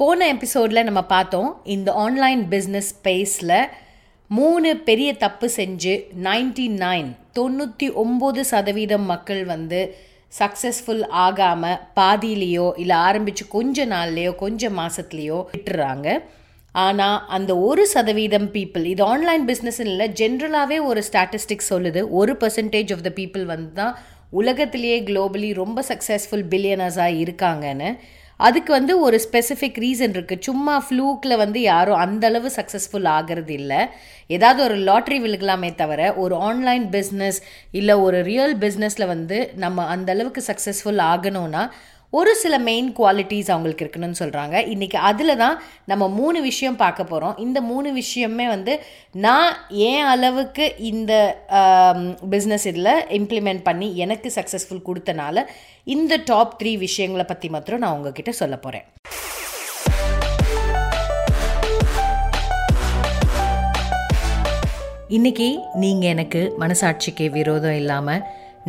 போன எபிசோடில் நம்ம பார்த்தோம் இந்த ஆன்லைன் பிஸ்னஸ் ஸ்பேஸில் மூணு பெரிய தப்பு செஞ்சு நைன்டி நைன் தொண்ணூற்றி ஒம்பது சதவீதம் மக்கள் வந்து சக்ஸஸ்ஃபுல் ஆகாமல் பாதியிலையோ இல்லை ஆரம்பித்து கொஞ்ச நாள்லையோ கொஞ்சம் மாதத்துலேயோ விட்டுறாங்க. ஆனால் அந்த ஒரு சதவீதம் பீப்புள் இது ஆன்லைன் பிஸ்னஸ் இல்லை ஜென்ரலாகவே ஒரு ஸ்டாட்டிஸ்டிக்ஸ் சொல்லுது. ஒரு பர்சன்டேஜ் ஆஃப் த பீப்புள் வந்து தான் உலகத்திலேயே குளோபலி ரொம்ப சக்ஸஸ்ஃபுல் பில்லியனர்ஸாக இருக்காங்கன்னு. அதுக்கு வந்து ஒரு ஸ்பெசிஃபிக் ரீசன் இருக்குது சும்மா ஃப்ளூக்கில் வந்து யாரும் அந்தளவு சக்ஸஸ்ஃபுல் ஆகிறது இல்லை. ஏதாவது ஒரு லாட்ரி விழுகலாமே தவிர ஒரு ஆன்லைன் பிஸ்னஸ் இல்லை ஒரு ரியல் பிஸ்னஸில் வந்து நம்ம அந்த அளவுக்கு சக்ஸஸ்ஃபுல் ஆகணும்னா ஒரு சில மெயின் குவாலிட்டிஸ் அவங்களுக்கு இருக்கணும்னு சொல்கிறாங்க இன்றைக்கி அதில் தான் நம்ம மூணு விஷயம் பார்க்க போகிறோம் இந்த மூணு விஷயமே வந்து நான் ஏன் அளவுக்கு இந்த பிஸ்னஸ் இதில் இம்ப்ளிமெண்ட் பண்ணி எனக்கு சக்ஸஸ்ஃபுல் கொடுத்தனால இந்த டாப் த்ரீ விஷயங்களை பற்றி மாத்திரம் நான் உங்ககிட்ட சொல்ல போகிறேன் இன்னைக்கு நீங்கள் எனக்கு மனசாட்சிக்கு விரோதம் இல்லாமல்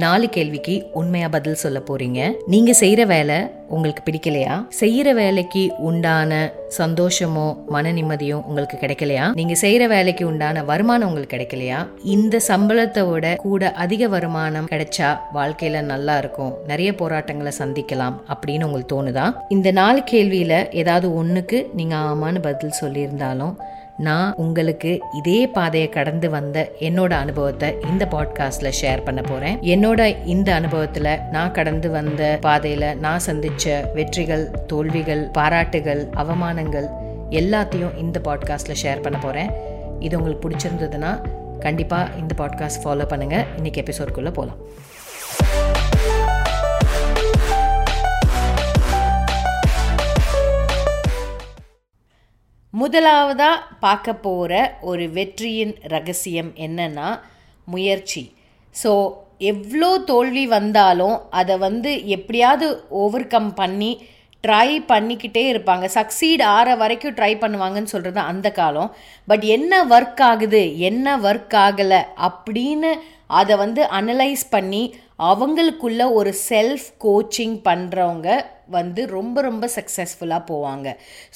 நாலு கேள்விக்கு உண்மையாக பதில் சொல்ல போறீங்க. நீங்க செய்யற வேலை உங்களுக்கு பிடிக்கலையா? செய்யற வேலைக்கு உண்டான சந்தோஷமோ மன நிம்மதியும் உங்களுக்கு கிடைக்கலையா? நீங்க செய்யற வேலைக்கு உண்டான வருமானம் உங்களுக்கு கிடைக்கலையா? இந்த சம்பளத்தை விட கூட அதிக வருமானம் கிடைச்சா வாழ்க்கையில நல்லா இருக்கும். நிறைய போராட்டங்களை சந்திக்கலாம் அப்படின்னு உங்களுக்கு தோணுதா? இந்த நாலு கேள்வியில ஏதாவது ஒண்ணுக்கு நீங்க ஆமான்னு பதில் சொல்லியிருந்தாலும் நான் உங்களுக்கு இதே பாதையை கடந்து வந்த என்னோட அனுபவத்தை இந்த பாட்காஸ்ட்ல ஷேர் பண்ண போறேன். என்னோட இந்த அனுபவத்துல நான் கடந்து வந்த பாதையில நான் சந்திச்ச வெற்றிகள் தோல்விகள் பாராட்டுகள் அவமானங்கள் எல்லாத்தையும் இந்த பாட்காஸ்ட்ல ஷேர் பண்ண போறேன். இது உங்களுக்கு பிடிச்சிருந்ததுன்னா கண்டிப்பா இந்த பாட்காஸ்ட் ஃபாலோ பண்ணுங்க. இன்னைக்கு எபிசோட்குள்ள போகலாம் முதலாவதாக பார்க்க போகிற ஒரு வெற்றியின் ரகசியம் என்னன்னா முயற்சி. ஸோ எவ்வளோ தோல்வி வந்தாலும் அதை வந்து எப்படியாவது ஓவர் கம் பண்ணி ட்ரை பண்ணிக்கிட்டே இருப்பாங்க. சக்சீட் ஆற வரைக்கும் ட்ரை பண்ணுவாங்கன்னு சொல்கிறது அந்த காலம். பட் என்ன ஒர்க் ஆகுது என்ன ஒர்க் ஆகலை அப்படின்னு அதை வந்து அனலைஸ் பண்ணி அவங்களுக்குள்ள ஒரு செல்ஃப் கோச்சிங் பண்ணுறவங்க வந்து ரொம்ப ரொம்ப சக்ஸஸ்ஃபுல்லாக போவாங்க.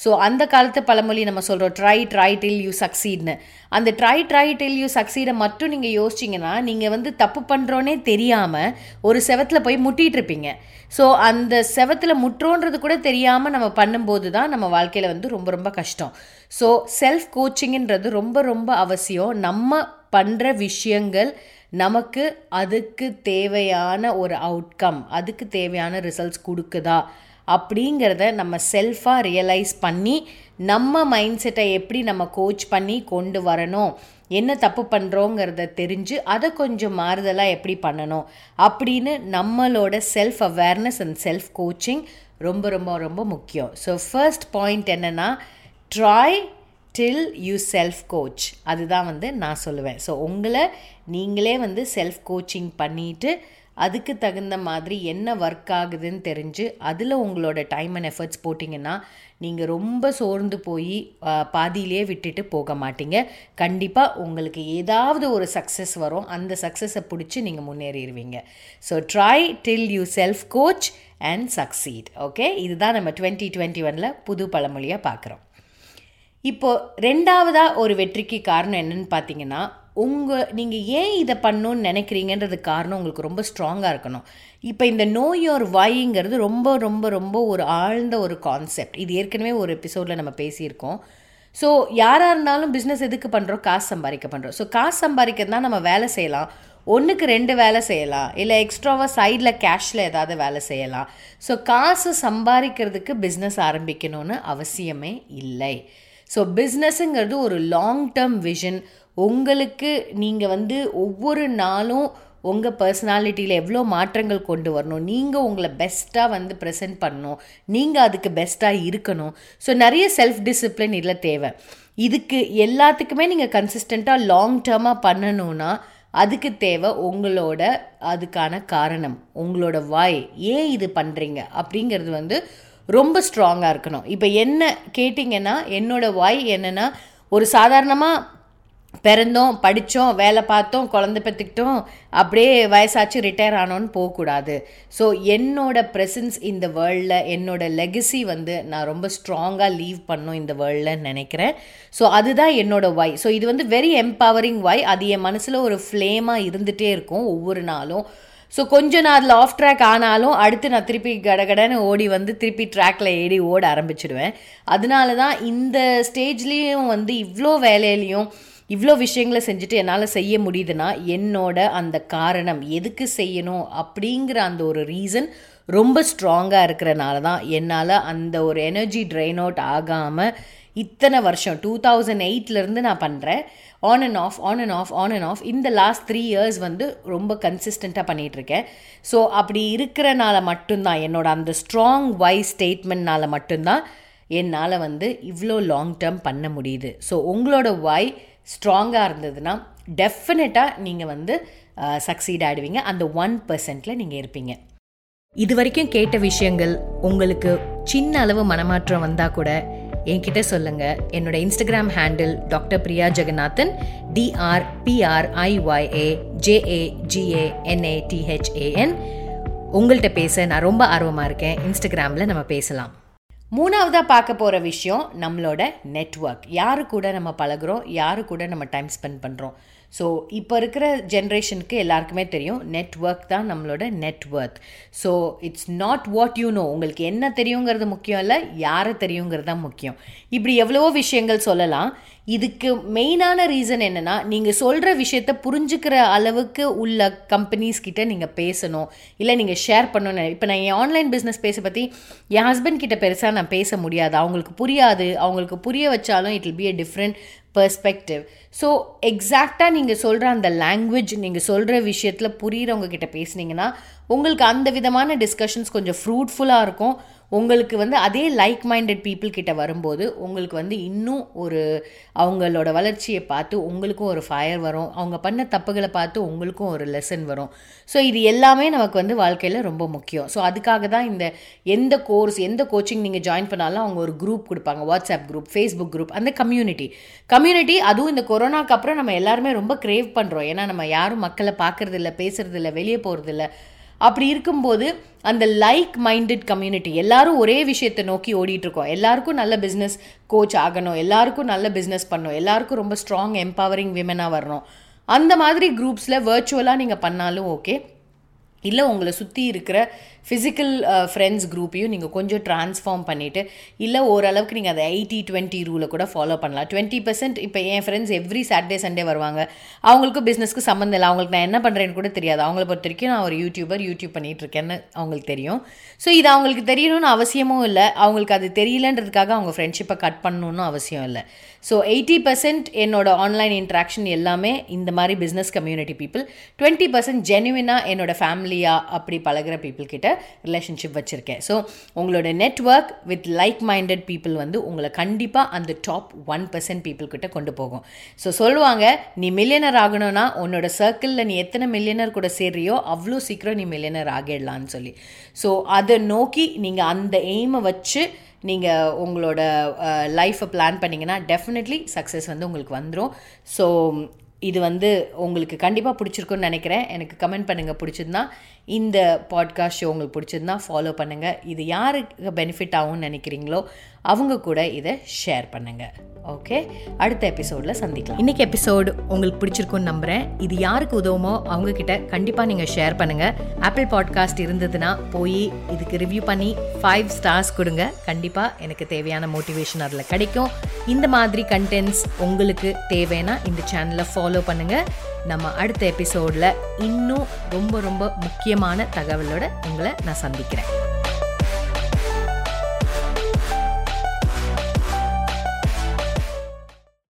ஸோ அந்த காலத்து பழமொழி நம்ம சொல்கிறோம் ட்ரை ட்ரை டில் யூ சக்சீட்னு அந்த ட்ரை ட்ரை டில் யூ சக்சீடை மட்டும் நீங்கள் யோசிச்சிங்கன்னா நீங்கள் வந்து தப்பு பண்ணுறோன்னே தெரியாமல் ஒரு செவத்தில் போய் முட்டிகிட்ருப்பீங்க ஸோ அந்த செவத்தில் முற்றோன்றது கூட தெரியாமல் நம்ம பண்ணும்போது தான் நம்ம வாழ்க்கையில் வந்து ரொம்ப ரொம்ப கஷ்டம். ஸோ செல்ஃப் கோச்சிங்ன்றது ரொம்ப ரொம்ப அவசியம். நம்ம பண்ணுற விஷயங்கள் நமக்கு அதுக்கு தேவையான ஒரு அவுட்கம் அதுக்கு தேவையான ரிசல்ட்ஸ் கொடுக்குதா அப்படிங்கிறத நம்ம செல்ஃபாக ரியலைஸ் பண்ணி நம்ம மைண்ட் செட்டை எப்படி நம்ம கோச் பண்ணி கொண்டு வரணும் என்ன தப்பு பண்ணுறோங்கிறத தெரிஞ்சு அதை கொஞ்சம் மாறுதலாக எப்படி பண்ணணும் அப்படின்னு நம்மளோட self awareness and self coaching ரொம்ப ரொம்ப ரொம்ப முக்கியம். ஸோ ஃபர்ஸ்ட் பாயிண்ட் என்னென்னா try till you self coach அதுதான் வந்து நான் சொல்லுவேன். ஸோ உங்களை நீங்களே வந்து செல்ஃப் கோச்சிங் பண்ணிவிட்டு அதுக்கு தகுந்த மாதிரி என்ன ஒர்க் ஆகுதுன்னு தெரிஞ்சு அதில் உங்களோட டைம் அண்ட் எஃபர்ட்ஸ் போட்டிங்கன்னா நீங்கள் ரொம்ப சோர்ந்து போய் பாதியிலே விட்டுட்டு போக மாட்டீங்க. கண்டிப்பாக உங்களுக்கு ஏதாவது ஒரு சக்ஸஸ் வரும். அந்த சக்ஸஸை பிடிச்சி நீங்கள் முன்னேறிடுவீங்க. So try till you self coach and succeed okay இதுதான் நம்ம டுவெண்ட்டி டுவெண்ட்டி ஒனில் புது பழமொழியாக பார்க்குறோம் இப்போது ரெண்டாவதாக ஒரு வெற்றிக்கு காரணம் என்னன்னு பார்த்தீங்கன்னா உங்கள் நீங்கள் ஏன் இதை பண்ணணும்னு நினைக்கிறீங்கன்றது காரணம் உங்களுக்கு ரொம்ப ஸ்ட்ராங்காக இருக்கணும். இப்போ இந்த நோ யோர் வாய்ங்கிறது ரொம்ப ரொம்ப ரொம்ப ஒரு ஆழ்ந்த ஒரு கான்செப்ட் இது ஏற்கனவே ஒரு எபிசோடில் நம்ம பேசியிருக்கோம். ஸோ யாராக இருந்தாலும் பிஸ்னஸ் எதுக்கு பண்ணுறோம் காசு சம்பாதிக்க பண்ணுறோம் ஸோ காசு சம்பாதிக்கிறது தான் நம்ம வேலை செய்யலாம். ஒன்றுக்கு ரெண்டு வேலை செய்யலாம். இல்லை எக்ஸ்ட்ராவாக சைடில் கேஷில் ஏதாவது வேலை செய்யலாம். ஸோ காசு சம்பாதிக்கிறதுக்கு பிஸ்னஸ் ஆரம்பிக்கணும்னு அவசியமே இல்லை. ஸோ பிஸ்னஸுங்கிறது ஒரு லாங் டேர்ம் விஷன் உங்களுக்கு நீங்கள் வந்து ஒவ்வொரு நாளும் உங்கள் பர்சனாலிட்டியில் எவ்வளோ மாற்றங்கள் கொண்டு வரணும்? நீங்கள் உங்களை பெஸ்ட்டாக வந்து ப்ரெசென்ட் பண்ணணும். நீங்கள் அதுக்கு பெஸ்ட்டாக இருக்கணும். ஸோ நிறைய செல்ஃப் டிசிப்ளின் இதில் தேவை. இதுக்கு எல்லாத்துக்குமே நீங்கள் கன்சிஸ்டண்ட்டாக லாங் டேர்மாக பண்ணணும்னா அதுக்கு தேவை உங்களோட அதுக்கான காரணம் உங்களோட வாய் ஏன் இது பண்ணுறீங்க அப்படிங்கிறது வந்து ரொம்ப ஸ்ட்ராங்காக இருக்கணும். இப்போ என்ன கேட்டிங்கன்னா என்னோடய வாய் என்னென்னா ஒரு சாதாரணமாக பிறந்தோம் படித்தோம் வேலை பார்த்தோம் குழந்த பெற்றுக்கிட்டோம் அப்படியே வயசாச்சு ரிட்டையர் ஆனோன்னு போகக்கூடாது. ஸோ என்னோட ப்ரெசன்ஸ் இந்த வேர்ல்டில் என்னோட லெகசி வந்து நான் ரொம்ப ஸ்ட்ராங்காக லீவ் பண்ணும் இந்த வேர்ல்டில் நினைக்கிறேன். ஸோ அதுதான் என்னோட வாய் ஸோ இது வந்து வெரி எம்பவரிங் வாய் அது என் மனசில் ஒரு ஃப்ளேமாக இருந்துகிட்டே இருக்கும் ஒவ்வொரு நாளும். ஸோ கொஞ்சம் நான் அதில் ஆஃப் ட்ராக் ஆனாலும் அடுத்து நான் திருப்பி கடகடன்னு ஓடி வந்து திருப்பி ட்ராக்ல ஏறி ஓட ஆரம்பிச்சிடுவேன். அதனால தான் இந்த ஸ்டேஜ்லேயும் வந்து இவ்வளோ வேலையிலையும் இவ்வளோ விஷயங்களை செஞ்சுட்டு என்னால் செய்ய முடியுதுன்னா என்னோட அந்த காரணம் எதுக்கு செய்யணும் அப்படிங்கிற அந்த ஒரு ரீசன் ரொம்ப ஸ்ட்ராங்காக இருக்கிறனால தான் என்னால் அந்த ஒரு எனர்ஜி ட்ரைன் அவுட் ஆகாமல் இத்தனை வருஷம் டூ தௌசண்ட் எயிட்லேருந்து நான் பண்ணுறேன் on and off on and off on and off இந்த லாஸ்ட் த்ரீ இயர்ஸ் வந்து ரொம்ப கன்சிஸ்டண்ட்டாக பண்ணிகிட்ருக்கேன் ஸோ அப்படி இருக்கிறனால மட்டும்தான் என்னோட அந்த ஸ்ட்ராங் வைஸ் ஸ்டேட்மெண்ட்னால மட்டும்தான் என்னால் வந்து இவ்வளோ லாங் டேர்ம் பண்ண முடியுது. ஸோ உங்களோட வாய் ஸ்ட்ராங்காக இருந்ததுன்னா டெஃபினட்டாக நீங்கள் வந்து சக்சீட் ஆகிடுவீங்க அந்த ஒன் பர்சன்ட்டில் நீங்கள் இருப்பீங்க. இது வரைக்கும் கேட்ட விஷயங்கள் உங்களுக்கு சின்ன அளவு மனமாற்றம் வந்தால் கூட என்கிட்ட சொல்லுங்க. என்னோட Instagram handle doctor Priya Jagannathan DR PR A JA GA NA DHAN உங்கள்கிட்ட பேச நான் ரொம்ப ஆர்வமாக இருக்கேன். இன்ஸ்டாகிராமில் நம்ம பேசலாம். மூணாவதாக பார்க்க போகிற விஷயம் நம்மளோட நெட்ஒர்க் யாரு கூட நம்ம பழகுறோம்? யாரு கூட நம்ம டைம் ஸ்பெண்ட் பண்ணுறோம் ஸோ இப்போ இருக்கிற ஜென்ரேஷனுக்கு எல்லாருக்குமே தெரியும் நெட்ஒர்க் தான் நம்மளோட network so it's not what you know உங்களுக்கு என்ன தெரியுங்கிறது முக்கியம் இல்லை யாரை தெரியுங்கிறது தான் முக்கியம். இப்படி எவ்வளவோ விஷயங்கள் சொல்லலாம். இதுக்கு மெயினான ரீசன் என்னென்னா நீங்கள் சொல்கிற விஷயத்த புரிஞ்சுக்கிற அளவுக்கு உள்ள கம்பெனிஸ் கிட்ட நீங்கள் பேசணும். இல்லை நீங்கள் ஷேர் பண்ணணும் இப்போ நான் என் ஆன்லைன் பிஸ்னஸ் பேச பற்றி என் ஹஸ்பண்ட் கிட்ட பெருசாக நான் பேச முடியாது. அவங்களுக்கு புரியாது. அவங்களுக்கு புரிய வச்சாலும் it will be a different perspective so எக்ஸாக்டாக நீங்கள் சொல்கிற அந்த லாங்குவேஜ் நீங்கள் சொல்கிற விஷயத்தில் புரிகிறவங்க கிட்ட பேசுனீங்கன்னா உங்களுக்கு அந்த விதமான டிஸ்கஷன்ஸ் கொஞ்சம் ஃப்ரூட்ஃபுல்லாக இருக்கும். உங்களுக்கு வந்து அதே லைக் மைண்டட் பீப்புள் கிட்ட வரும்போது உங்களுக்கு வந்து இன்னும் ஒரு அவங்களோட வளர்ச்சியை பார்த்து உங்களுக்கும் ஒரு ஃபயர் வரும். அவங்க பண்ண தப்புகளை பார்த்து உங்களுக்கும் ஒரு லெசன் வரும். ஸோ இது எல்லாமே நமக்கு வந்து வாழ்க்கையில் ரொம்ப முக்கியம். ஸோ அதுக்காக தான் இந்த எந்த கோர்ஸ் எந்த கோச்சிங் நீங்கள் ஜாயின் பண்ணாலும் அவங்க ஒரு குரூப் கொடுப்பாங்க. வாட்ஸ்அப் குரூப் ஃபேஸ்புக் குரூப் அந்த கம்யூனிட்டி கம்யூனிட்டி அதுவும் இந்த கொரோனாக்கு அப்புறம் நம்ம எல்லாருமே ரொம்ப கிரேவ் பண்ணுறோம் ஏன்னா நம்ம யாரும் மக்களை பார்க்குறதில்ல பேசுறதில்ல வெளியே போகிறதில்ல அப்படி இருக்கும்போது அந்த லைக் மைண்டட் கம்யூனிட்டி எல்லாரும் ஒரே விஷயத்தை நோக்கி ஓடிட்டுருக்கோம். எல்லாருக்கும் நல்ல பிஸ்னஸ் கோச் ஆகணும். எல்லாருக்கும் நல்ல பிஸ்னஸ் பண்ணணும். எல்லாருக்கும் ரொம்ப ஸ்ட்ராங் எம்பவரிங் விமனாக வரணும். அந்த மாதிரி குரூப்ஸில் வர்ச்சுவலாக நீங்கள் பண்ணாலும் ஓகே இல்லை உங்களை சுற்றி இருக்கிற ஃபிசிக்கல் ஃப்ரெண்ட்ஸ் குரூப்பையும் நீங்கள் கொஞ்சம் ட்ரான்ஸ்ஃபார்ம் பண்ணிவிட்டு இல்லை ஓரளவுக்கு நீங்கள் அதை எயிட்டி டுவெண்ட்டி ரூலை கூட ஃபாலோ பண்ணலாம். டுவெண்ட்டி பர்சன்ட் இப்போ என் ஃப்ரெண்ட்ஸ் எவ்ரி சாட்டர்டே சண்டே வருவாங்க. அவங்களுக்கும் பிஸ்னஸ்க்கு சம்மந்தம் இல்லை. அவங்களுக்கு நான் என்ன பண்ணுறேன்னு கூட தெரியாது. அவங்கள பொறுத்த வரைக்கும் நான் ஒரு யூடியூபர் யூடியூப் பண்ணிகிட்ருக்கேன்னு அவங்களுக்கு தெரியும். ஸோ இது அவங்களுக்கு தெரியணும்னு அவசியமும் இல்லை. அவங்களுக்கு அது தெரியலன்றதுக்காக அவங்க ஃப்ரெண்ட்ஷிப்பை கட் பண்ணணும்னு அவசியம் இல்லை. ஸோ எயிட்டி பர்சன்ட் என்னோட ஆன்லைன் இன்ட்ராக்ஷன் எல்லாமே இந்த மாதிரி business community people twenty percent ஜெனுவினாக என்னோட ஃபேமிலியாக அப்படி பழகிற பீப்புள் கிட்ட ரிலேஷன்ஷிப் வச்சுருக்கேன். ஸோ உங்களோட network with like minded people வந்து உங்களை கண்டிப்பாக அந்த டாப் ஒன் பர்சன்ட் பீப்புள்கிட்ட கொண்டு போகும். ஸோ சொல்லுவாங்க நீ மில்லியனர் ஆகணும்னா உன்னோட சர்க்கிளில் நீ எத்தனை மில்லியனர் கூட சேர்றியோ அவ்வளோ சீக்கிரம் நீ மில்லியனர் ஆகிடலான்னு சொல்லி. ஸோ அதை நோக்கி நீங்கள் அந்த எய்மை வச்சு நீங்கள் உங்களோட லைஃப்பை பிளான் பண்ணிங்கன்னா டெஃபினெட்லி சக்ஸஸ் வந்து உங்களுக்கு வந்துடும் ஸோ இது வந்து உங்களுக்கு கண்டிப்பாக பிடிச்சிருக்குன்னு நினைக்கிறேன். எனக்கு கமெண்ட் பண்ணுங்கள் பிடிச்சிருந்தா. இந்த பாட்காஸ்ட் ஷோ உங்களுக்கு பிடிச்சிருந்தா ஃபாலோ பண்ணுங்கள் இது யாருக்கு பெனிஃபிட் ஆகும்னு நினைக்கிறீங்களோ அவங்க கூட இதை ஷேர் பண்ணுங்கள் ஓகே அடுத்த எபிசோடில் சந்திக்கலாம். இன்றைக்கி எபிசோடு உங்களுக்கு பிடிச்சிருக்குன்னு நம்புகிறேன் இது யாருக்கு உதவுமோ அவங்கக்கிட்ட கண்டிப்பாக நீங்கள் ஷேர் பண்ணுங்கள் ஆப்பிள் பாட்காஸ்ட் இருந்ததுன்னா போய் இதுக்கு ரிவ்யூ பண்ணி ஃபைவ் ஸ்டார்ஸ் கொடுங்க. கண்டிப்பாக எனக்கு தேவையான மோட்டிவேஷன் அதில் கிடைக்கும். இந்த மாதிரி கண்டென்ட்ஸ் உங்களுக்கு தேவைன்னா இந்த சேனலை ஃபாலோ பண்ணுங்கள் நம்ம அடுத்த எபிசோடில் இன்னும் ரொம்ப ரொம்ப முக்கியமான தகவலோட உங்களை நான் சந்திக்கிறேன்.